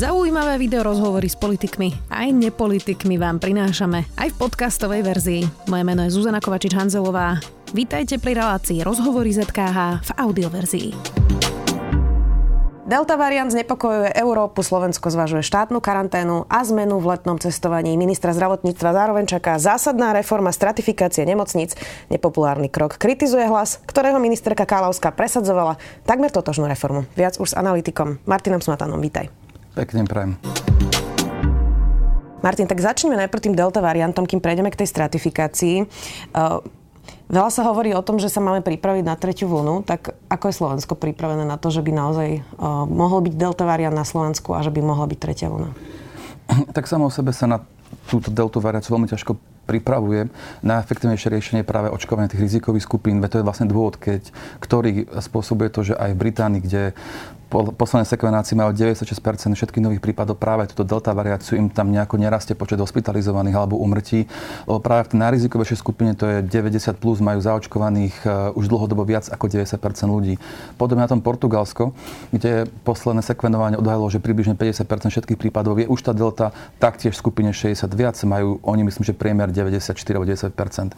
Zaujímavé video rozhovory s politikmi aj nepolitikmi vám prinášame aj v podcastovej verzii. Moje meno je Zuzana Kovačič-Hanzelová. Vítajte pri relácii Rozhovory ZKH v audioverzii. Delta variant znepokojuje Európu, Slovensko zvažuje štátnu karanténu a zmenu v letnom cestovaní. Ministra zdravotníctva zároveň čaká zásadná reforma stratifikácie nemocníc. Nepopulárny krok kritizuje hlas, ktorého ministerka Kálavská presadzovala takmer totožnú reformu. Viac už s analytikom Martinom Smatanom. Vítaj. Pekne prajem. Martin, tak začneme najprv tým delta variantom, kým prejdeme k tej stratifikácii. Uh, veľa sa hovorí o tom, že sa máme pripraviť na tretiu vlnu, tak ako je Slovensko pripravené na to, že by naozaj uh, mohol byť delta variant na Slovensku a že by mohla byť tretia vlna? Tak samo o sebe sa na túto deltu variáciu veľmi ťažko pripravuje. Najefektívnejšie riešenie je práve očkovanie tých rizikových skupín, veď to je vlastne dôvod, keď, ktorý spôsobuje to, že aj v Británii, kde posledné sekvenácii majú 96% všetkých nových prípadov práve túto delta variáciu, im tam nejako nerastie počet hospitalizovaných alebo umrtí. Lebo práve v tej najrizikovejšej skupine, to je 90 plus, majú zaočkovaných uh, už dlhodobo viac ako 90% ľudí. Podobne na tom Portugalsko, kde posledné sekvenovanie odhalilo, že približne 50% všetkých prípadov je už tá delta taktiež v skupine 60 viac, majú oni myslím, že priemer 94 alebo 90%.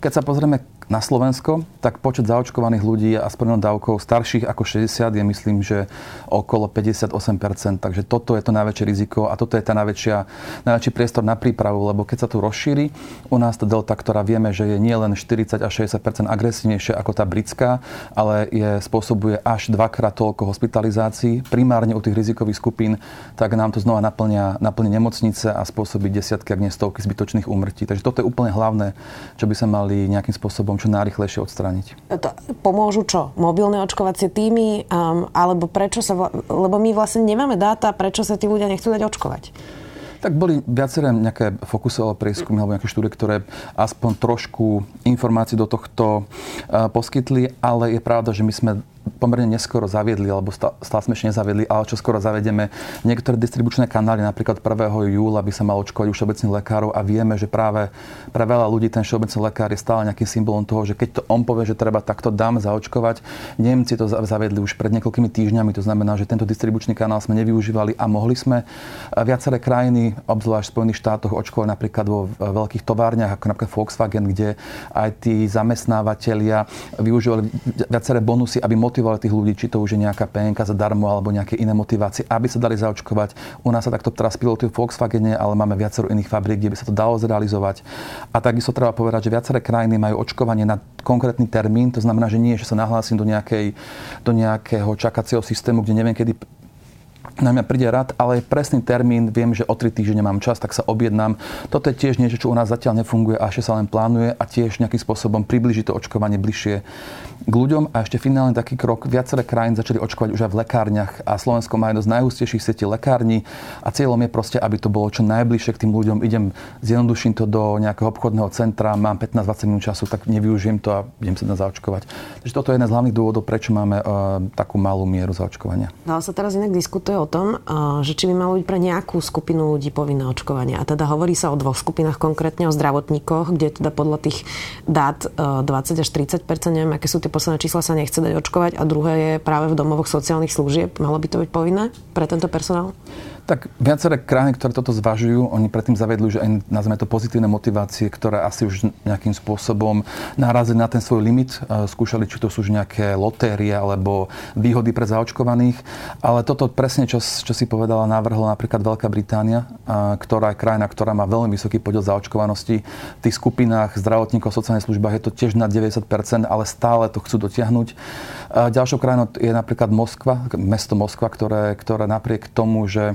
Keď sa pozrieme na Slovensko, tak počet zaočkovaných ľudí aspoň dávkou starších ako 60 je myslím, že okolo 58%. Takže toto je to najväčšie riziko a toto je tá najväčšia, najväčší priestor na prípravu, lebo keď sa tu rozšíri, u nás tá delta, ktorá vieme, že je nielen 40 až 60% agresívnejšia ako tá britská, ale je, spôsobuje až dvakrát toľko hospitalizácií, primárne u tých rizikových skupín, tak nám to znova naplňa, naplňa nemocnice a spôsobí desiatky, ak nie stovky zbytočných úmrtí. Takže toto je úplne hlavné, čo by sa mal mali nejakým spôsobom čo najrychlejšie odstrániť. To pomôžu čo? Mobilné očkovacie týmy? Um, alebo prečo sa... Vla... Lebo my vlastne nemáme dáta, prečo sa tí ľudia nechcú dať očkovať. Tak boli viaceré nejaké fokusové prieskumy alebo nejaké štúdie, ktoré aspoň trošku informácií do tohto uh, poskytli, ale je pravda, že my sme pomerne neskoro zaviedli, alebo stále sme ešte nezaviedli, ale čo skoro zavedeme niektoré distribučné kanály, napríklad 1. júla by sa mal očkovať už všeobecných lekárov a vieme, že práve pre veľa ľudí ten všeobecný lekár je stále nejakým symbolom toho, že keď to on povie, že treba takto dám zaočkovať, Nemci to zaviedli už pred niekoľkými týždňami, to znamená, že tento distribučný kanál sme nevyužívali a mohli sme viaceré krajiny, obzvlášť v Spojených štátoch, očkovať napríklad vo veľkých továrniach, ako napríklad Volkswagen, kde aj tí zamestnávateľia využívali viaceré bonusy, aby motivovali tých ľudí, či to už je nejaká PNK zadarmo alebo nejaké iné motivácie, aby sa dali zaočkovať. U nás sa takto teraz pilotuje v Volkswagene, ale máme viacero iných fabrík, kde by sa to dalo zrealizovať. A takisto treba povedať, že viaceré krajiny majú očkovanie na konkrétny termín, to znamená, že nie, že sa nahlásim do, nejakej, do nejakého čakacieho systému, kde neviem, kedy na mňa príde rad, ale presný termín, viem, že o tri týždne nemám čas, tak sa objednám. Toto je tiež niečo, čo u nás zatiaľ nefunguje a ešte sa len plánuje a tiež nejakým spôsobom približí to očkovanie bližšie k ľuďom. A ešte finálne taký krok, viaceré krajín začali očkovať už aj v lekárniach a Slovensko má jedno z najústejších sietí lekární a cieľom je proste, aby to bolo čo najbližšie k tým ľuďom. Idem, zjednoduším to do nejakého obchodného centra, mám 15-20 minút času, tak nevyužijem to a idem sa zaočkovať. Takže toto je jeden z hlavných dôvodov, prečo máme uh, takú malú mieru zaočkovania. No, sa teraz inak diskutuje o tom, že či by malo byť pre nejakú skupinu ľudí povinné očkovanie. A teda hovorí sa o dvoch skupinách, konkrétne o zdravotníkoch, kde teda podľa tých dát 20 až 30 neviem, aké sú tie posledné čísla, sa nechce dať očkovať. A druhé je práve v domovoch sociálnych služieb. Malo by to byť povinné pre tento personál? Tak viaceré krajiny, ktoré toto zvažujú, oni predtým zavedli, že aj nazveme to pozitívne motivácie, ktoré asi už nejakým spôsobom narazili na ten svoj limit. Skúšali, či to sú už nejaké lotérie alebo výhody pre zaočkovaných. Ale toto presne, čo, čo si povedala, navrhla napríklad Veľká Británia, ktorá je krajina, ktorá má veľmi vysoký podiel zaočkovanosti. V tých skupinách zdravotníkov sociálnych službách je to tiež na 90%, ale stále to chcú dotiahnuť. Ďalšou krajinou je napríklad Moskva, mesto Moskva, ktoré, ktoré napriek tomu, že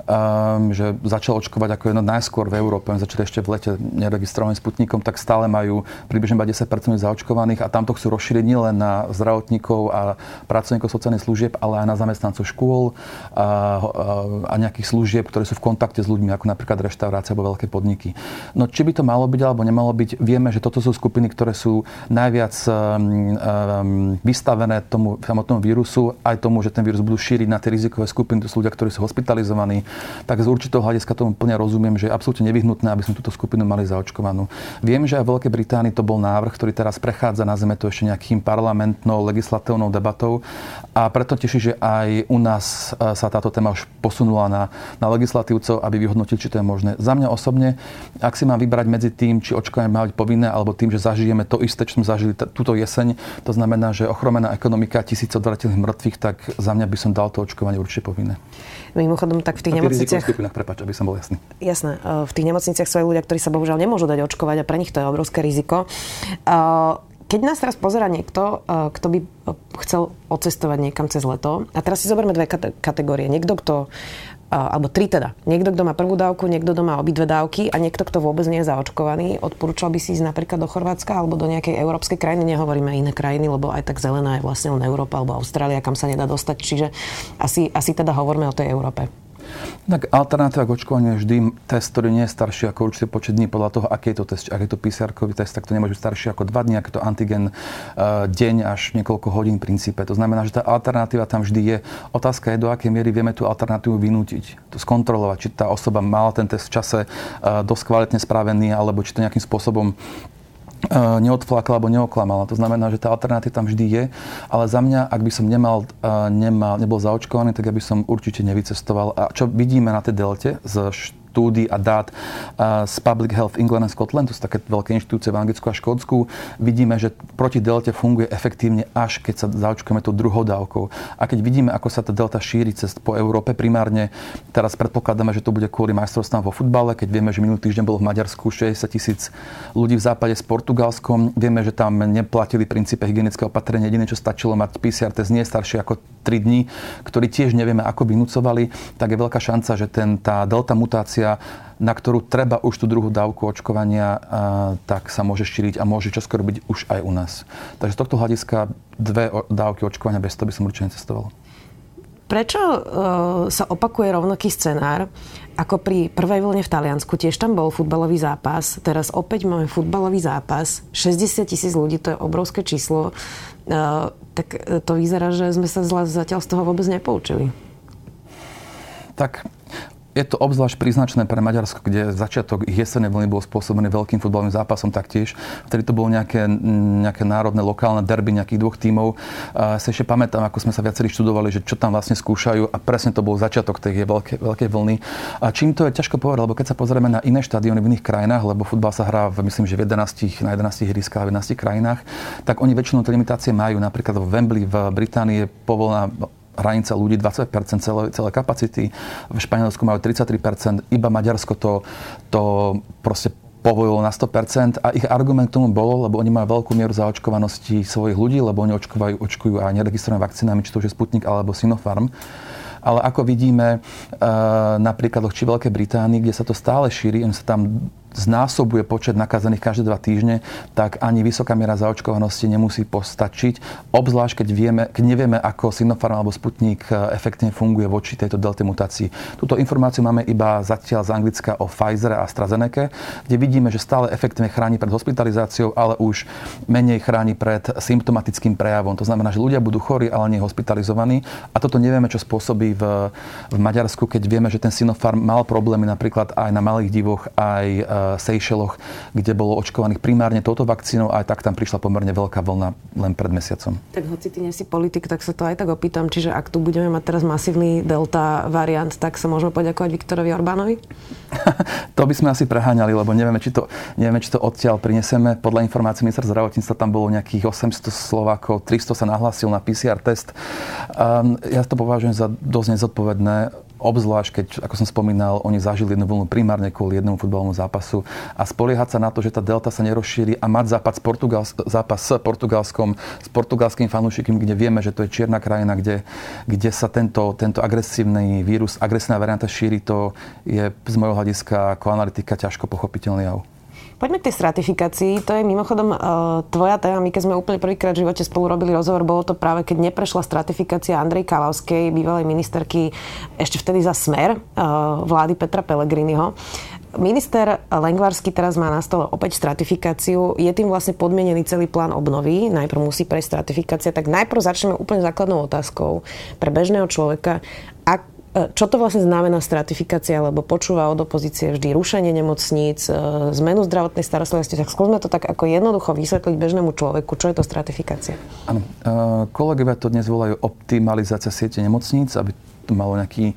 um, že začal očkovať ako jedno najskôr v Európe, začali ešte v lete neregistrovaným sputnikom, tak stále majú približne 10% zaočkovaných a tamto chcú rozšíriť nielen na zdravotníkov a pracovníkov sociálnych služieb, ale aj na zamestnancov škôl a, a, nejakých služieb, ktoré sú v kontakte s ľuďmi, ako napríklad reštaurácie alebo veľké podniky. No či by to malo byť alebo nemalo byť, vieme, že toto sú skupiny, ktoré sú najviac um, um, vystavené tomu samotnému vírusu, aj tomu, že ten vírus budú šíriť na tie rizikové skupiny, to sú ľudia, ktorí sú hospitalizovaní, tak z určitého hľadiska tomu plne rozumiem, že je absolútne nevyhnutné, aby sme túto skupinu mali zaočkovanú. Viem, že aj v Veľkej Británii to bol návrh, ktorý teraz prechádza na zeme to ešte nejakým parlamentnou, legislatívnou debatou a preto teší, že aj u nás e, sa táto téma už posunula na, na legislatívcov, aby vyhodnotili, či to je možné. Za mňa osobne, ak si mám vybrať medzi tým, či očkovanie má byť povinné, alebo tým, že zažijeme to isté, čo sme zažili t- túto jeseň, to znamená, že ochromená ekonomika, tisíc odvratili mŕtvych, tak za mňa by som dal to očkovanie určite povinné. Mimochodom, tak v tých nemocniciach... Prepáč, aby som bol jasný. Jasné. E, v tých nemocniciach sú aj ľudia, ktorí sa bohužiaľ nemôžu dať očkovať a pre nich to je obrovské riziko. E, keď nás teraz pozera niekto, e, kto by chcel odcestovať niekam cez leto, a teraz si zoberme dve kategórie. Niekto, kto alebo tri teda. Niekto, kto má prvú dávku, niekto, kto má obidve dávky a niekto, kto vôbec nie je zaočkovaný. Odporúčal by si ísť napríklad do Chorvátska alebo do nejakej európskej krajiny. Nehovoríme iné krajiny, lebo aj tak zelená je vlastne len Európa alebo Austrália, kam sa nedá dostať. Čiže asi, asi teda hovoríme o tej Európe. Tak alternatíva k očkovaniu je vždy test, ktorý nie je starší ako určitý počet dní podľa toho, aký je to test. Ak je to pcr test, tak to nemôže byť starší ako 2 dní, ak je to antigen uh, deň až niekoľko hodín v princípe. To znamená, že tá alternatíva tam vždy je. Otázka je, do akej miery vieme tú alternatívu vynútiť, to skontrolovať, či tá osoba mala ten test v čase uh, dosť kvalitne spravený, alebo či to nejakým spôsobom neodflakla alebo neoklamala. To znamená, že tá alternatíva tam vždy je, ale za mňa, ak by som nemal, e, nemal, nebol zaočkovaný, tak ja by som určite nevycestoval. A čo vidíme na tej delte z štúdí a dát z Public Health England and Scotland, to sú také veľké inštitúcie v Anglicku a Škótsku, vidíme, že proti delte funguje efektívne až keď sa zaočkujeme tou druhou dávkou. A keď vidíme, ako sa tá delta šíri cez po Európe, primárne teraz predpokladáme, že to bude kvôli majstrovstvám vo futbale, keď vieme, že minulý týždeň bolo v Maďarsku 60 tisíc ľudí v západe s Portugalskom. Vieme, že tam neplatili princípe hygienického opatrenia. Jediné, čo stačilo mať PCR test nie staršie ako 3 dní, ktorý tiež nevieme, ako by nucovali, tak je veľká šanca, že ten, tá delta mutácia na ktorú treba už tú druhú dávku očkovania, tak sa môže šíriť a môže čoskoro byť už aj u nás. Takže z tohto hľadiska dve dávky očkovania bez toho by som určite necestoval. Prečo uh, sa opakuje rovnaký scenár ako pri prvej vlne v Taliansku? Tiež tam bol futbalový zápas. Teraz opäť máme futbalový zápas. 60 tisíc ľudí, to je obrovské číslo. Uh, tak to vyzerá, že sme sa zatiaľ z toho vôbec nepoučili. Tak je to obzvlášť príznačné pre Maďarsko, kde začiatok jesenej vlny bol spôsobený veľkým futbalovým zápasom taktiež. Vtedy to bolo nejaké, nejaké národné, lokálne derby nejakých dvoch tímov. A sa ešte pamätám, ako sme sa viacerí študovali, že čo tam vlastne skúšajú a presne to bol začiatok tej veľkej, veľkej vlny. A čím to je ťažko povedať, lebo keď sa pozrieme na iné štadióny v iných krajinách, lebo futbal sa hrá v, myslím, že v 11, na 11 hryskách v 11 krajinách, tak oni väčšinou tie limitácie majú. Napríklad v Wembley v Británii je povolená hranica ľudí 20% celé, celé kapacity. V Španielsku majú 33%, iba Maďarsko to, to proste povolilo na 100% a ich argument tomu bolo, lebo oni majú veľkú mieru zaočkovanosti svojich ľudí, lebo oni očkujú, očkujú aj neregistrovanými vakcínami, či to už je Sputnik alebo Sinopharm. Ale ako vidíme uh, napríklad či Veľkej Británii, kde sa to stále šíri, oni sa tam znásobuje počet nakazených každé dva týždne, tak ani vysoká miera zaočkovanosti nemusí postačiť. Obzvlášť, keď, vieme, keď nevieme, ako Sinopharm alebo Sputnik eh, efektívne funguje voči tejto delte mutácii. Túto informáciu máme iba zatiaľ z Anglicka o Pfizer a AstraZeneca, kde vidíme, že stále efektívne chráni pred hospitalizáciou, ale už menej chráni pred symptomatickým prejavom. To znamená, že ľudia budú chorí, ale nie hospitalizovaní. A toto nevieme, čo spôsobí v, v Maďarsku, keď vieme, že ten Sinopharm mal problémy napríklad aj na malých divoch, aj Seychelloch, kde bolo očkovaných primárne touto vakcínou a aj tak tam prišla pomerne veľká vlna len pred mesiacom. Tak hoci ty nie si politik, tak sa to aj tak opýtam. Čiže ak tu budeme mať teraz masívny delta variant, tak sa môžeme poďakovať Viktorovi Orbánovi? to by sme asi preháňali, lebo nevieme, či to, nevieme, či to odtiaľ prinesieme. Podľa informácií ministra zdravotníctva tam bolo nejakých 800 Slovákov, 300 sa nahlásil na PCR test. Um, ja to považujem za dosť nezodpovedné Obzvlášť, keď, ako som spomínal, oni zažili jednu vlnu primárne kvôli jednému futbalovému zápasu a spoliehať sa na to, že tá delta sa nerozšíri a mať zápas s, Portugals- zápas s Portugalskom, s portugalským fanúšikom, kde vieme, že to je čierna krajina, kde, kde sa tento, tento agresívny vírus, agresívna varianta šíri, to je z môjho hľadiska ako analytika ťažko pochopiteľný jav. Poďme k tej stratifikácii. To je mimochodom uh, tvoja téma. My keď sme úplne prvýkrát v živote spolu robili rozhovor, bolo to práve keď neprešla stratifikácia Andrej Kalavskej, bývalej ministerky ešte vtedy za smer uh, vlády Petra Pellegriniho. Minister Lengvarsky teraz má na stole opäť stratifikáciu. Je tým vlastne podmienený celý plán obnovy. Najprv musí prejsť stratifikácia. Tak najprv začneme úplne základnou otázkou pre bežného človeka. E, čo to vlastne znamená stratifikácia, lebo počúva od opozície vždy rušenie nemocníc, e, zmenu zdravotnej starostlivosti, tak skúsme to tak ako jednoducho vysvetliť bežnému človeku, čo je to stratifikácia. Áno, e, kolegovia to dnes volajú optimalizácia siete nemocníc, aby malo nejaký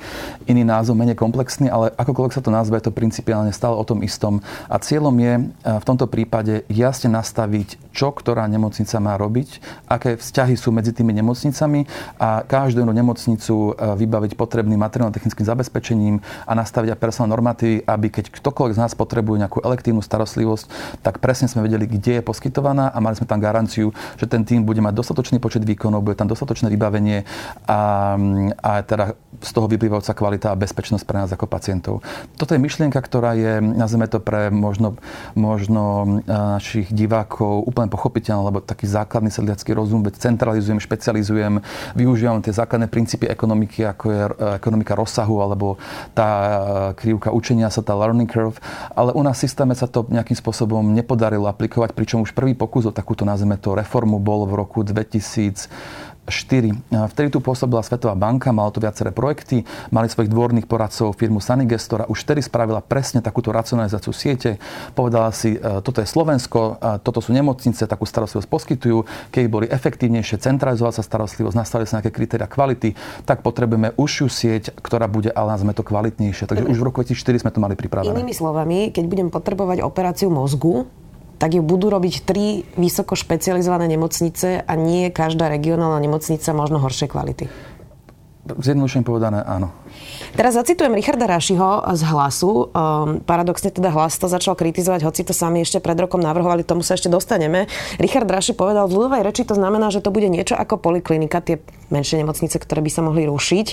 iný názov, menej komplexný, ale akokoľvek sa to nazve, je to principiálne stále o tom istom. A cieľom je v tomto prípade jasne nastaviť, čo ktorá nemocnica má robiť, aké vzťahy sú medzi tými nemocnicami a každú nemocnicu e, vybaviť potrebným materiálno-technickým zabezpečením a nastaviť aj personálne normatívy, aby keď ktokoľvek z nás potrebuje nejakú elektívnu starostlivosť, tak presne sme vedeli, kde je poskytovaná a mali sme tam garanciu, že ten tým bude mať dostatočný počet výkonov, bude tam dostatočné vybavenie a, a teda z toho vyplývajúca kvalita a bezpečnosť pre nás ako pacientov. Toto je myšlienka, ktorá je, nazveme to pre možno, možno e, našich divákov úplne pochopiteľná, lebo taký základný sedliacký rozum, veď centralizujem, špecializujem, využívam tie základné princípy ekonomiky, ako je e, ekonomika rozsahu, alebo tá e, krivka učenia sa, tá learning curve, ale u nás v systéme sa to nejakým spôsobom nepodarilo aplikovať, pričom už prvý pokus o takúto, nazveme to, reformu bol v roku 2000 4. Vtedy tu pôsobila Svetová banka, malo tu viaceré projekty, mali svojich dvorných poradcov firmu Saniges, ktorá už vtedy spravila presne takúto racionalizáciu siete. Povedala si, e, toto je Slovensko, toto sú nemocnice, takú starostlivosť poskytujú. Keď boli efektívnejšie, centralizovať sa starostlivosť, nastavili sa nejaké kritéria kvality, tak potrebujeme užšiu sieť, ktorá bude, ale nazveme to kvalitnejšie. Takže už v roku 2004 sme to mali pripravené. Inými slovami, keď budem potrebovať operáciu mozgu, tak ju budú robiť tri vysoko špecializované nemocnice a nie každá regionálna nemocnica možno horšej kvality. Zjednodušene povedané, áno. Teraz zacitujem Richarda Rašiho z Hlasu. Um, paradoxne teda Hlas to začal kritizovať, hoci to sami ešte pred rokom navrhovali, tomu sa ešte dostaneme. Richard Raši povedal, v ľudovej reči to znamená, že to bude niečo ako poliklinika, tie menšie nemocnice, ktoré by sa mohli rušiť,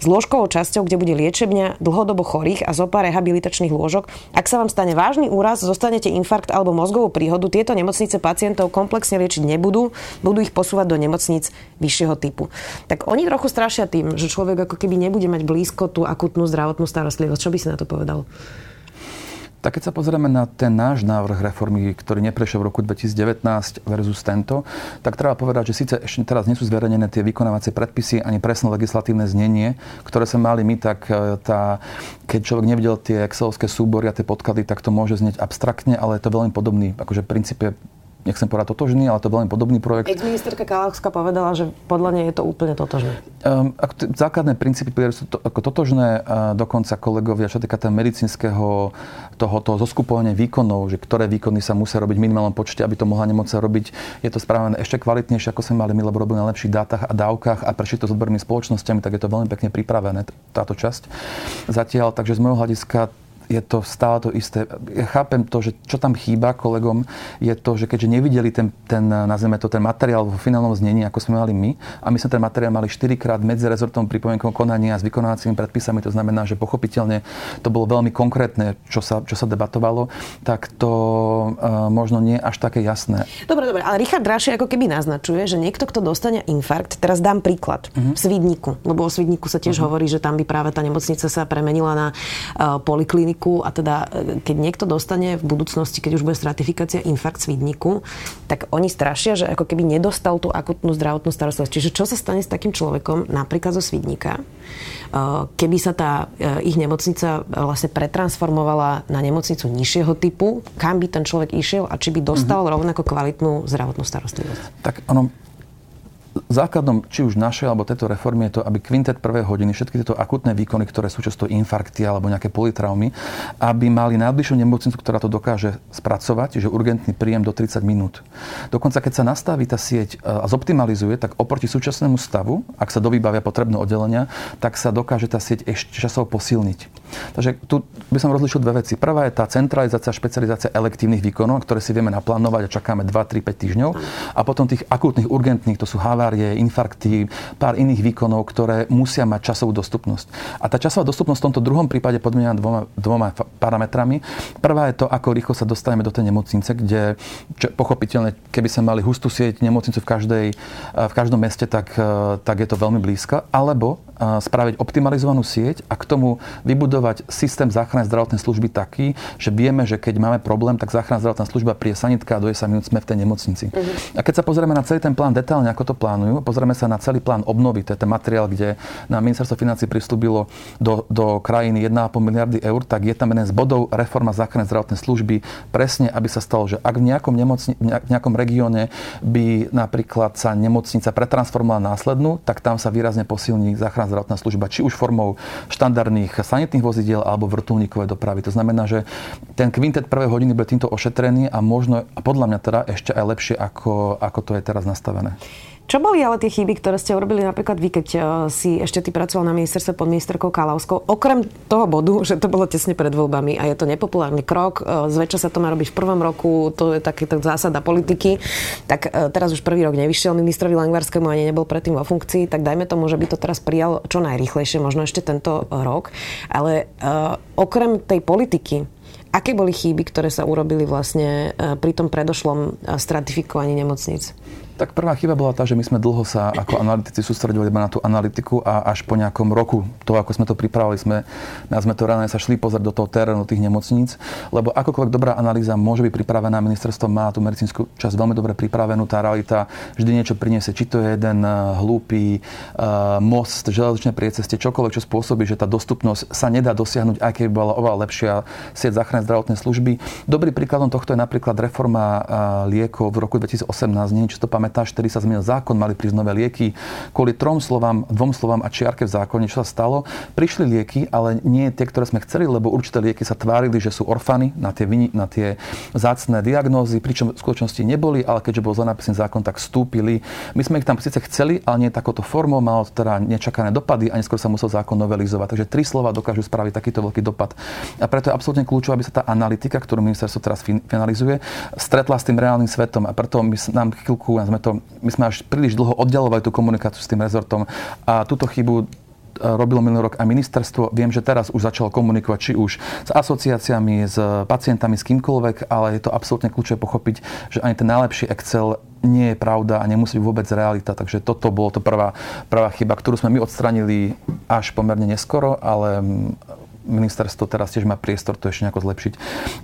s lôžkovou časťou, kde bude liečebňa dlhodobo chorých a zopár rehabilitačných lôžok. Ak sa vám stane vážny úraz, zostanete infarkt alebo mozgovú príhodu, tieto nemocnice pacientov komplexne liečiť nebudú, budú ich posúvať do nemocníc vyššieho typu. Tak oni trochu strašia tým, že človek ako keby nebude mať blízko tú akutnú zdravotnú starostlivosť. Čo by si na to povedal? Tak keď sa pozrieme na ten náš návrh reformy, ktorý neprešiel v roku 2019 versus tento, tak treba povedať, že síce ešte teraz nie sú zverejnené tie vykonávacie predpisy ani presné legislatívne znenie, ktoré sme mali my, tak e, tá, keď človek nevidel tie excelovské súbory a tie podklady, tak to môže znieť abstraktne, ale je to veľmi podobný. Akože princípe nechcem povedať totožný, ale to je veľmi podobný projekt. Ex-ministerka Kalavská povedala, že podľa nej je to úplne totožné. Um, ako t- základné princípy sú to, ako totožné, uh, dokonca kolegovia, čo týka medicínskeho toho, toho zoskupovania výkonov, že ktoré výkony sa musia robiť v minimálnom počte, aby to mohla nemocnica robiť, je to správené ešte kvalitnejšie, ako sme mali my, lebo robili na lepších dátach a dávkach a prešli to s odbornými spoločnosťami, tak je to veľmi pekne pripravené, táto časť. Zatiaľ, takže z môjho hľadiska je to stále to isté. Ja chápem to, že čo tam chýba kolegom, je to, že keďže nevideli ten, ten nazveme to, ten materiál vo finálnom znení, ako sme mali my, a my sme ten materiál mali 4 krát medzi rezortom pripomienkom konania s vykonávacími predpisami, to znamená, že pochopiteľne to bolo veľmi konkrétne, čo sa, čo sa debatovalo, tak to uh, možno nie až také jasné. Dobre, dobre, ale Richard Draši ako keby naznačuje, že niekto, kto dostane infarkt, teraz dám príklad, uh-huh. v Svidniku, lebo o Svidniku sa tiež uh-huh. hovorí, že tam by práve tá nemocnica sa premenila na uh, polikliniku svidníku a teda e, keď niekto dostane v budúcnosti, keď už bude stratifikácia infarkt svidníku, tak oni strašia, že ako keby nedostal tú akutnú zdravotnú starostlivosť. Čiže čo sa stane s takým človekom, napríklad zo svidníka, e, keby sa tá e, ich nemocnica vlastne pretransformovala na nemocnicu nižšieho typu, kam by ten človek išiel a či by dostal mm-hmm. rovnako kvalitnú zdravotnú starostlivosť? Tak ono, základom či už našej alebo tejto reformy je to, aby kvintet prvej hodiny, všetky tieto akutné výkony, ktoré sú často infarkty alebo nejaké politraumy, aby mali najbližšiu nemocnicu, ktorá to dokáže spracovať, že urgentný príjem do 30 minút. Dokonca keď sa nastaví tá sieť e, a zoptimalizuje, tak oproti súčasnému stavu, ak sa dovybavia potrebné oddelenia, tak sa dokáže tá sieť ešte časovo posilniť. Takže tu by som rozlišil dve veci. Prvá je tá centralizácia špecializácia elektívnych výkonov, ktoré si vieme naplánovať a čakáme 2, 3, 5 týždňov. A potom tých akútnych, urgentných, to sú HV havárie, infarkty, pár iných výkonov, ktoré musia mať časovú dostupnosť. A tá časová dostupnosť v tomto druhom prípade podmienená dvoma, dvoma parametrami. Prvá je to, ako rýchlo sa dostaneme do tej nemocnice, kde čo, pochopiteľne, keby sme mali hustú sieť nemocnicu v, každej, v každom meste, tak, tak je to veľmi blízko. Alebo spraviť optimalizovanú sieť a k tomu vybudovať systém záchrannej zdravotnej služby taký, že vieme, že keď máme problém, tak záchranná zdravotná služba príde sanitka a do 10 minút sme v tej nemocnici. Uh-huh. A keď sa pozrieme na celý ten plán detálne, ako to plánujú, pozrieme sa na celý plán obnovy, to je ten materiál, kde na ministerstvo financí pristúbilo do, do krajiny 1,5 miliardy eur, tak je tam jeden z bodov reforma záchrannej zdravotnej služby, presne aby sa stalo, že ak v nejakom, nemocni, v nejakom regióne by napríklad sa nemocnica pretransformovala následnú, tak tam sa výrazne posilní záchranná zdravotná služba, či už formou štandardných sanitných vozidiel alebo vrtulníkovej dopravy. To znamená, že ten kvintet prvej hodiny bude týmto ošetrený a možno, a podľa mňa teda ešte aj lepšie, ako, ako to je teraz nastavené. Čo boli ale tie chyby, ktoré ste urobili napríklad vy, keď uh, si ešte ty pracoval na ministerstve pod ministerkou Kalavskou? Okrem toho bodu, že to bolo tesne pred voľbami a je to nepopulárny krok, uh, zväčša sa to má robiť v prvom roku, to je takéto zásada politiky, tak uh, teraz už prvý rok nevyšiel ministrovi Langvarskému ani nebol predtým vo funkcii, tak dajme tomu, že by to teraz prijal čo najrychlejšie, možno ešte tento rok. Ale uh, okrem tej politiky, aké boli chyby, ktoré sa urobili vlastne pri tom predošlom stratifikovaní nemocníc? Tak prvá chyba bola tá, že my sme dlho sa ako analytici sústredovali iba na tú analytiku a až po nejakom roku, to ako sme to pripravili, sme, sme to ráno sa šli pozrieť do toho terénu tých nemocníc, lebo akokoľvek dobrá analýza môže byť pripravená, ministerstvo má tú medicínsku časť veľmi dobre pripravenú, tá realita vždy niečo priniesie, či to je jeden eh, hlúpy uh, most, železničné prieceste, čokoľvek, čo spôsobí, že tá dostupnosť sa nedá dosiahnuť, aj keby bola oveľa lepšia sieť záchrannej zdravotnej služby. Dobrý príkladom tohto je napríklad reforma uh, liekov v roku 2018, nie či to pamätám, pamätáš, vtedy sa zmenil zákon, mali prísť nové lieky. Kvôli trom slovám, dvom slovám a čiarke v zákone, čo sa stalo, prišli lieky, ale nie tie, ktoré sme chceli, lebo určité lieky sa tvárili, že sú orfany na tie, na tie zácné diagnózy, pričom v skutočnosti neboli, ale keďže bol zle napísaný zákon, tak vstúpili. My sme ich tam síce chceli, ale nie takouto formou, malo teda nečakané dopady a neskôr sa musel zákon novelizovať. Takže tri slova dokážu spraviť takýto veľký dopad. A preto je absolútne kľúčové, aby sa tá analytika, ktorú ministerstvo teraz finalizuje, stretla s tým reálnym svetom. A preto my, nám chvíľku, sme to, my sme až príliš dlho oddialovali tú komunikáciu s tým rezortom a túto chybu e, robilo minulý rok aj ministerstvo. Viem, že teraz už začalo komunikovať či už s asociáciami, s pacientami, s kýmkoľvek, ale je to absolútne kľúčové pochopiť, že ani ten najlepší Excel nie je pravda a nemusí byť vôbec realita. Takže toto bolo to prvá, prvá chyba, ktorú sme my odstranili až pomerne neskoro, ale ministerstvo teraz tiež má priestor to ešte nejako zlepšiť.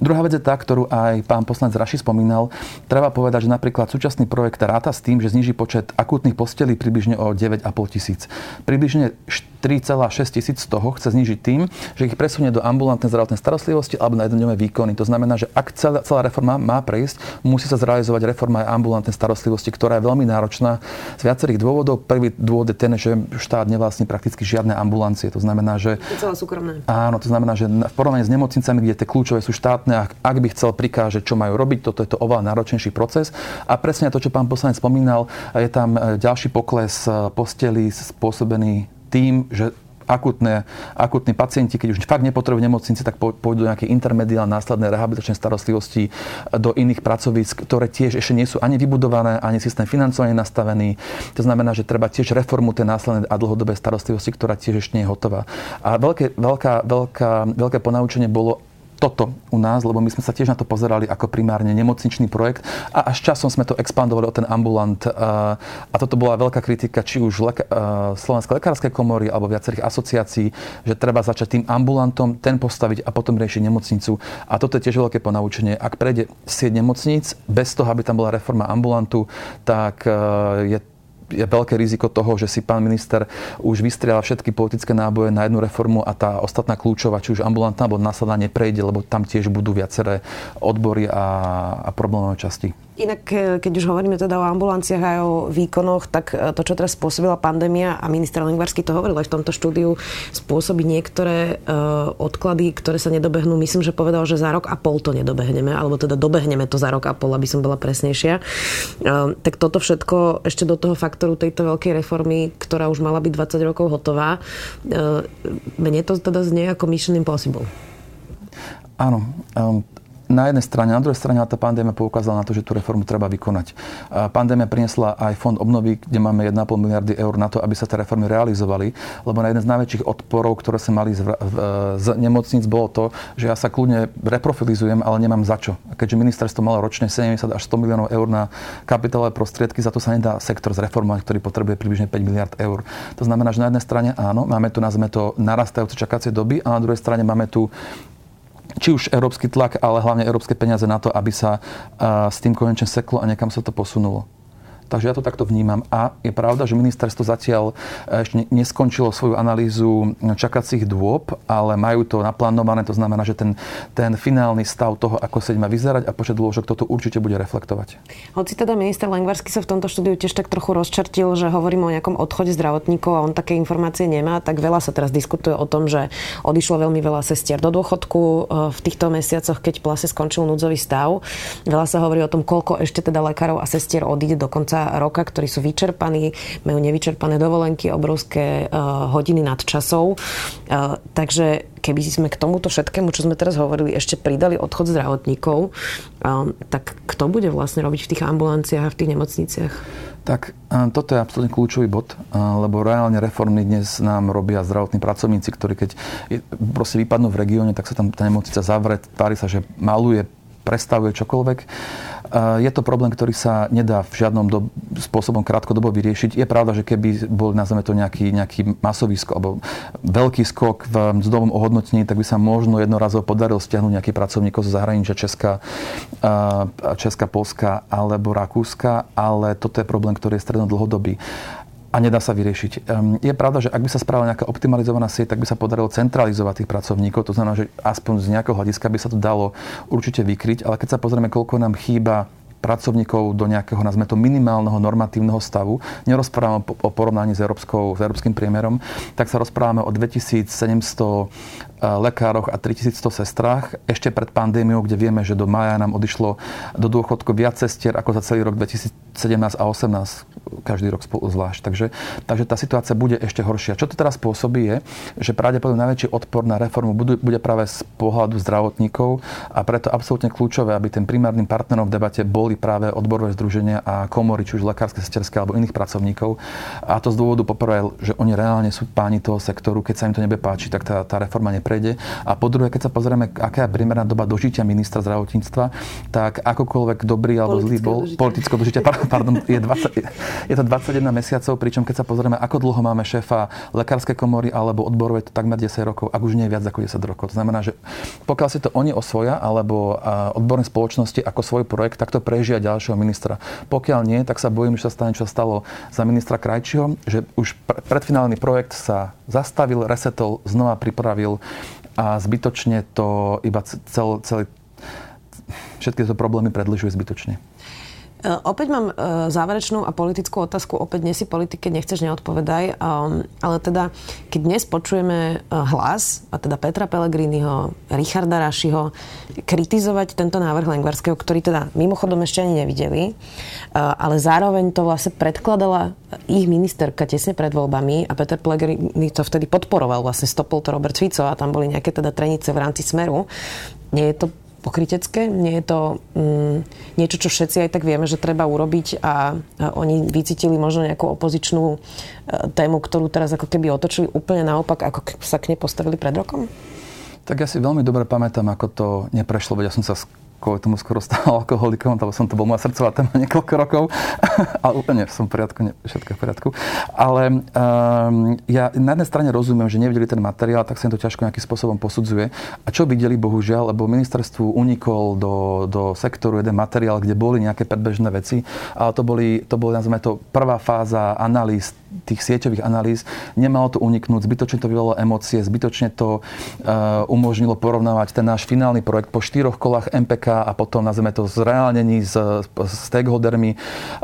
Druhá vec je tá, ktorú aj pán poslanec Raši spomínal. Treba povedať, že napríklad súčasný projekt ráta s tým, že zniží počet akútnych postelí približne o 9,5 tisíc. Približne 3,6 tisíc z toho chce znižiť tým, že ich presunie do ambulantnej zdravotnej starostlivosti alebo na jednodňové výkony. To znamená, že ak celá, celá reforma má prejsť, musí sa zrealizovať reforma aj ambulantnej starostlivosti, ktorá je veľmi náročná z viacerých dôvodov. Prvý dôvod je ten, že štát nevlastní prakticky žiadne ambulancie. To znamená, že... celé súkromné. Áno, to znamená, že v porovnaní s nemocnicami, kde tie kľúčové sú štátne, ak, ak by chcel prikáže, čo majú robiť, toto je to oveľa náročnejší proces. A presne to, čo pán poslanec spomínal, je tam e, ďalší pokles e, posteli spôsobený tým, že akutné, akutní pacienti, keď už fakt nepotrebujú nemocnici, tak pôjdu do nejakej intermediálnej následnej rehabilitačnej starostlivosti do iných pracovísk, ktoré tiež ešte nie sú ani vybudované, ani systém financovania nastavený. To znamená, že treba tiež reformu tej následnej a dlhodobej starostlivosti, ktorá tiež ešte nie je hotová. A veľké, veľká, veľká, veľké ponaučenie bolo toto u nás, lebo my sme sa tiež na to pozerali ako primárne nemocničný projekt a až časom sme to expandovali o ten ambulant. A toto bola veľká kritika či už leka- Slovenskej lekárskej komory alebo viacerých asociácií, že treba začať tým ambulantom, ten postaviť a potom riešiť nemocnicu. A toto je tiež veľké ponaučenie. Ak prejde sieť nemocníc bez toho, aby tam bola reforma ambulantu, tak je je veľké riziko toho, že si pán minister už vystrieľa všetky politické náboje na jednu reformu a tá ostatná kľúčová, či už ambulantná alebo následná neprejde, lebo tam tiež budú viaceré odbory a, a problémové časti. Inak, e, keď už hovoríme teda o ambulanciách a o výkonoch, tak e, to, čo teraz spôsobila pandémia, a minister Lengvarsky to hovoril aj v tomto štúdiu, spôsobí niektoré uh, odklady, ktoré sa nedobehnú. Myslím, že povedal, že za rok a pol to nedobehneme, alebo teda dobehneme to za rok a pol, aby som bola presnejšia. Uh, tak toto všetko ešte do toho faktoru tejto veľkej reformy, ktorá už mala byť 20 rokov hotová, uh, mne to teda znie ako Mission Impossible. Áno. Um, na jednej strane, na druhej strane tá pandémia poukázala na to, že tú reformu treba vykonať. Pandémia priniesla aj fond obnovy, kde máme 1,5 miliardy eur na to, aby sa tie reformy realizovali, lebo na jeden z najväčších odporov, ktoré sa mali z, z nemocníc, bolo to, že ja sa kľudne reprofilizujem, ale nemám za čo. Keďže ministerstvo malo ročne 70 až 100 miliónov eur na kapitálové prostriedky, za to sa nedá sektor zreformovať, ktorý potrebuje približne 5 miliard eur. To znamená, že na jednej strane áno, máme tu, nazme to, narastajúce čakacie doby a na druhej strane máme tu či už európsky tlak, ale hlavne európske peniaze na to, aby sa s tým konečne seklo a niekam sa to posunulo. Takže ja to takto vnímam. A je pravda, že ministerstvo zatiaľ eh, ešte neskončilo svoju analýzu čakacích dôb, ale majú to naplánované. To znamená, že ten, ten finálny stav toho, ako sa má vyzerať a počet lôžok, toto určite bude reflektovať. Hoci teda minister Lengvarsky sa v tomto štúdiu tiež tak trochu rozčertil, že hovoríme o nejakom odchode zdravotníkov a on také informácie nemá, tak veľa sa teraz diskutuje o tom, že odišlo veľmi veľa sestier do dôchodku eh, v týchto mesiacoch, keď plase skončil núdzový stav. Veľa sa hovorí o tom, koľko ešte teda lekárov a sestier odíde do konca roka, ktorí sú vyčerpaní, majú nevyčerpané dovolenky, obrovské uh, hodiny nadčasov. Uh, takže keby sme k tomuto všetkému, čo sme teraz hovorili, ešte pridali odchod zdravotníkov, uh, tak kto bude vlastne robiť v tých ambulanciách a v tých nemocniciach? Tak toto je absolútne kľúčový bod, lebo reálne reformy dnes nám robia zdravotní pracovníci, ktorí keď proste vypadnú v regióne, tak sa tam tá nemocnica zavre, tvári sa, že maluje, prestavuje čokoľvek. Je to problém, ktorý sa nedá v žiadnom do, spôsobom krátkodobo vyriešiť. Je pravda, že keby bol, nazveme to nejaký, nejaký masový skok, alebo veľký skok v mzdovom ohodnotení, tak by sa možno jednorazovo podaril stiahnuť nejakých pracovníkov zo zahraničia Česka, Česka, Polska alebo Rakúska, ale toto je problém, ktorý je stredno dlhodobý a nedá sa vyriešiť. Je pravda, že ak by sa spravila nejaká optimalizovaná sieť, tak by sa podarilo centralizovať tých pracovníkov. To znamená, že aspoň z nejakého hľadiska by sa to dalo určite vykryť, ale keď sa pozrieme, koľko nám chýba pracovníkov do nejakého, nazme to, minimálneho normatívneho stavu. Nerozprávame o porovnaní s, európskou, s európskym priemerom, tak sa rozprávame o 2700 e, lekároch a 3100 sestrách. Ešte pred pandémiou, kde vieme, že do maja nám odišlo do dôchodku viac sestier ako za celý rok 2017 a 2018, každý rok zvlášť. Takže, takže tá situácia bude ešte horšia. Čo to teraz spôsobí je, že pravdepodobne najväčší odpor na reformu bude, práve z pohľadu zdravotníkov a preto absolútne kľúčové, aby ten primárnym partnerom v debate boli práve odborové združenia a komory, či už lekárske, sesterské alebo iných pracovníkov. A to z dôvodu poprvé, že oni reálne sú páni toho sektoru, keď sa im to nebe páči, tak tá, tá reforma neprejde. A po druhé, keď sa pozrieme, aká je priemerná doba dožitia ministra zdravotníctva, tak akokoľvek dobrý alebo zlý bol, politické dožitia, pardon, je, 20, je to 21 mesiacov, pričom keď sa pozrieme, ako dlho máme šéfa lekárskej komory alebo odboru, je to takmer 10 rokov, ak už nie viac ako 10 rokov. To znamená, že pokiaľ si to oni osvoja alebo odborné spoločnosti ako svoj projekt, tak to pre režia ďalšieho ministra. Pokiaľ nie, tak sa bojím, že sa stane, čo stalo za ministra Krajčího, že už predfinálny projekt sa zastavil, resetol, znova pripravil a zbytočne to iba cel, celý, všetky tieto problémy predlžuje zbytočne. E, opäť mám e, záverečnú a politickú otázku. Opäť dnes si politike nechceš neodpovedaj. Ale teda, keď dnes počujeme e, hlas, a teda Petra Pellegriniho, Richarda Rašiho, kritizovať tento návrh Lengvarského, ktorý teda mimochodom ešte ani nevideli, ale zároveň to vlastne predkladala ich ministerka tesne pred voľbami a Peter Pellegrini to vtedy podporoval, vlastne stopol to Robert Fico a tam boli nejaké teda trenice v rámci Smeru. Nie je to pokrytecké. Nie je to mm, niečo, čo všetci aj tak vieme, že treba urobiť a, a oni vycítili možno nejakú opozičnú e, tému, ktorú teraz ako keby otočili úplne naopak, ako sa k nej postavili pred rokom? Tak ja si veľmi dobre pamätám, ako to neprešlo, veď ja som sa kvôli tomu skoro stal alkoholikom, lebo som to bol moja srdcová téma niekoľko rokov. Ale úplne som v poriadku, ne, všetko v poriadku. Ale um, ja na jednej strane rozumiem, že nevideli ten materiál, tak sa im to ťažko nejakým spôsobom posudzuje. A čo videli, bohužiaľ, lebo ministerstvu unikol do, do sektoru jeden materiál, kde boli nejaké predbežné veci, ale to boli, to boli nazvime to, prvá fáza analýz tých sieťových analýz. Nemalo to uniknúť, zbytočne to vyvolalo emócie, zbytočne to uh, umožnilo porovnávať ten náš finálny projekt po štyroch kolách MPK a potom nazveme to zreálnení s, s stakeholdermi,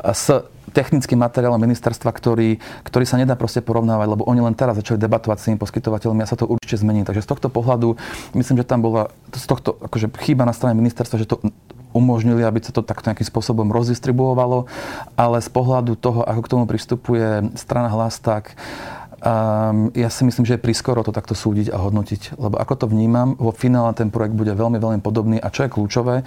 s technickým materiálom ministerstva, ktorý, ktorý sa nedá proste porovnávať, lebo oni len teraz začali debatovať s tými poskytovateľmi a sa to určite zmení. Takže z tohto pohľadu myslím, že tam bola z tohto akože chyba na strane ministerstva, že to umožnili, aby sa to takto nejakým spôsobom rozdistribuovalo, ale z pohľadu toho, ako k tomu pristupuje strana hlas, tak Um, ja si myslím, že je prískoro to takto súdiť a hodnotiť, lebo ako to vnímam, vo finále ten projekt bude veľmi, veľmi podobný a čo je kľúčové,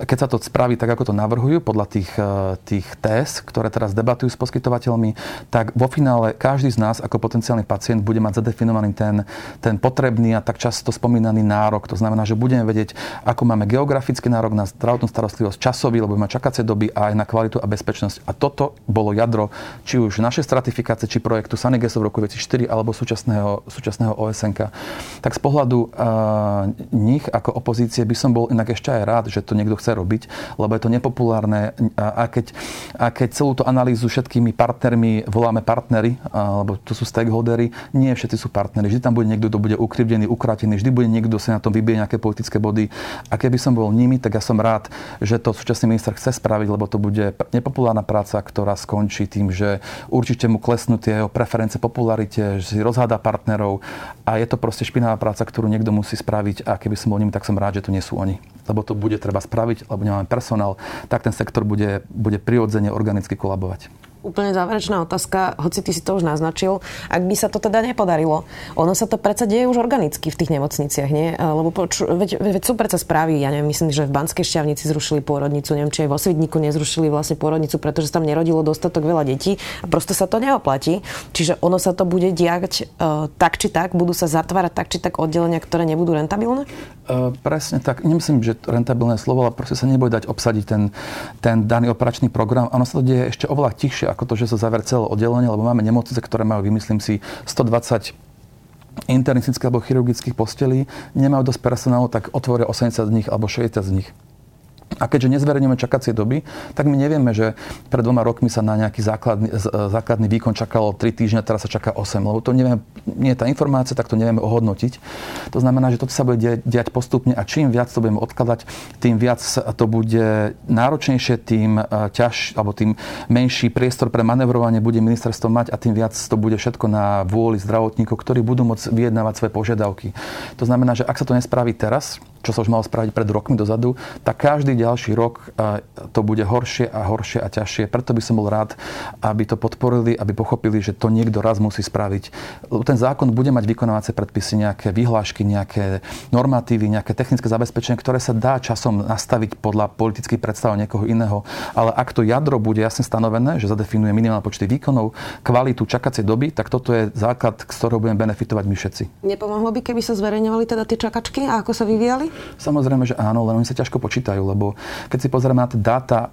keď sa to spraví tak, ako to navrhujú, podľa tých, e, tých test, ktoré teraz debatujú s poskytovateľmi, tak vo finále každý z nás ako potenciálny pacient bude mať zadefinovaný ten, ten potrebný a tak často spomínaný nárok. To znamená, že budeme vedieť, ako máme geografický nárok na zdravotnú starostlivosť, časový, lebo máme čakacie doby a aj na kvalitu a bezpečnosť. A toto bolo jadro či už našej stratifikácie, či projektu Sanigeso v roku 2004 alebo súčasného, súčasného OSNK. Tak z pohľadu uh, nich ako opozície by som bol inak ešte aj rád, že to niekto chce robiť, lebo je to nepopulárne a, a, keď, a keď celú tú analýzu všetkými partnermi voláme partnery, alebo to sú stakeholdery, nie všetci sú partnery. Vždy tam bude niekto, kto bude ukrivdený, ukratený, vždy bude niekto, kto sa na tom vybije nejaké politické body. A keby som bol nimi, tak ja som rád, že to súčasný minister chce spraviť, lebo to bude nepopulárna práca, ktorá skončí tým, že určite mu klesnú tie jeho preferencie popularite, že si rozháda partnerov a je to proste špinavá práca, ktorú niekto musí spraviť a keby som bol ním, tak som rád, že to nie sú oni. Lebo to bude treba spraviť, lebo nemáme personál, tak ten sektor bude, bude prirodzene organicky kolabovať úplne záverečná otázka, hoci ty si to už naznačil, ak by sa to teda nepodarilo, ono sa to predsa deje už organicky v tých nemocniciach, nie? Lebo poču, veď, veď sú predsa správy, ja neviem, myslím, že v Banskej šťavnici zrušili pôrodnicu, neviem, či aj vo Svidníku nezrušili vlastne pôrodnicu, pretože tam nerodilo dostatok veľa detí a prosto sa to neoplatí. Čiže ono sa to bude diať uh, tak či tak, budú sa zatvárať tak či tak oddelenia, ktoré nebudú rentabilné? Uh, presne tak. Nemyslím, že rentabilné slovo, ale proste sa nebude dať obsadiť ten, ten daný operačný program. Ono sa to deje ešte oveľa tichšie ako to, že sa zaver celé oddelenie, lebo máme nemocnice, ktoré majú, vymyslím si, 120 internistických alebo chirurgických postelí, nemajú dosť personálu, tak otvoria 80 z nich alebo 60 z nich. A keďže nezverejňujeme čakacie doby, tak my nevieme, že pred dvoma rokmi sa na nejaký základný, e, základný výkon čakalo 3 týždne, teraz sa čaká 8, lebo to nevieme, nie je tá informácia, tak to nevieme ohodnotiť. To znamená, že toto sa bude diať postupne a čím viac to budeme odkladať, tým viac to bude náročnejšie, tým e, ťaž, alebo tým menší priestor pre manevrovanie bude ministerstvo mať a tým viac to bude všetko na vôli zdravotníkov, ktorí budú môcť vyjednávať svoje požiadavky. To znamená, že ak sa to nespraví teraz, čo sa už malo spraviť pred rokmi dozadu, tak každý ďalší rok to bude horšie a horšie a ťažšie. Preto by som bol rád, aby to podporili, aby pochopili, že to niekto raz musí spraviť. Ten zákon bude mať vykonávacie predpisy, nejaké vyhlášky, nejaké normatívy, nejaké technické zabezpečenie, ktoré sa dá časom nastaviť podľa politických predstav niekoho iného. Ale ak to jadro bude jasne stanovené, že zadefinuje minimálne počty výkonov, kvalitu čakacej doby, tak toto je základ, z ktorého budeme benefitovať my všetci. Nepomohlo by, keby sa zverejňovali teda tie čakačky a ako sa vyvíjali? Samozrejme, že áno, len oni sa ťažko počítajú, lebo keď si pozrieme na tie dáta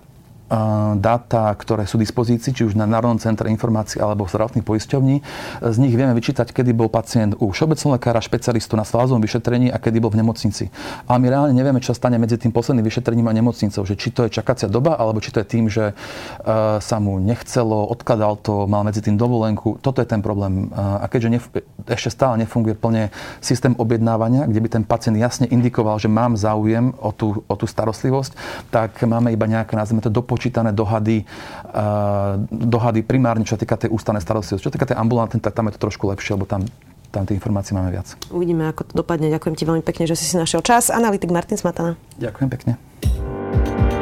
dáta, ktoré sú v dispozícii, či už na Národnom centre informácií alebo v zdravotných poisťovní. Z nich vieme vyčítať, kedy bol pacient u všeobecného lekára, špecialistu na svázovom vyšetrení a kedy bol v nemocnici. Ale my reálne nevieme, čo stane medzi tým posledným vyšetrením a nemocnicou, že či to je čakacia doba, alebo či to je tým, že sa mu nechcelo, odkladal to, mal medzi tým dovolenku. Toto je ten problém. A keďže nef- ešte stále nefunguje plne systém objednávania, kde by ten pacient jasne indikoval, že mám záujem o tú, o tú starostlivosť, tak máme iba nejaké, nazvime to, dopo spočítané dohady, dohady primárne, čo sa týka tej ústavnej starostlivosti. Čo sa týka tej ambulantnej, tak tam je to trošku lepšie, lebo tam tam tie informácie máme viac. Uvidíme, ako to dopadne. Ďakujem ti veľmi pekne, že si si našiel čas. Analytik Martin Smatana. Ďakujem pekne.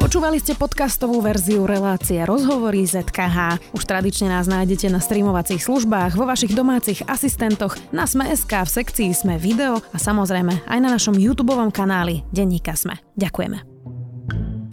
Počúvali ste podcastovú verziu relácie Rozhovory ZKH. Už tradične nás nájdete na streamovacích službách, vo vašich domácich asistentoch, na Sme.sk, v sekcii Sme video a samozrejme aj na našom YouTube kanáli Denníka Sme. Ďakujeme.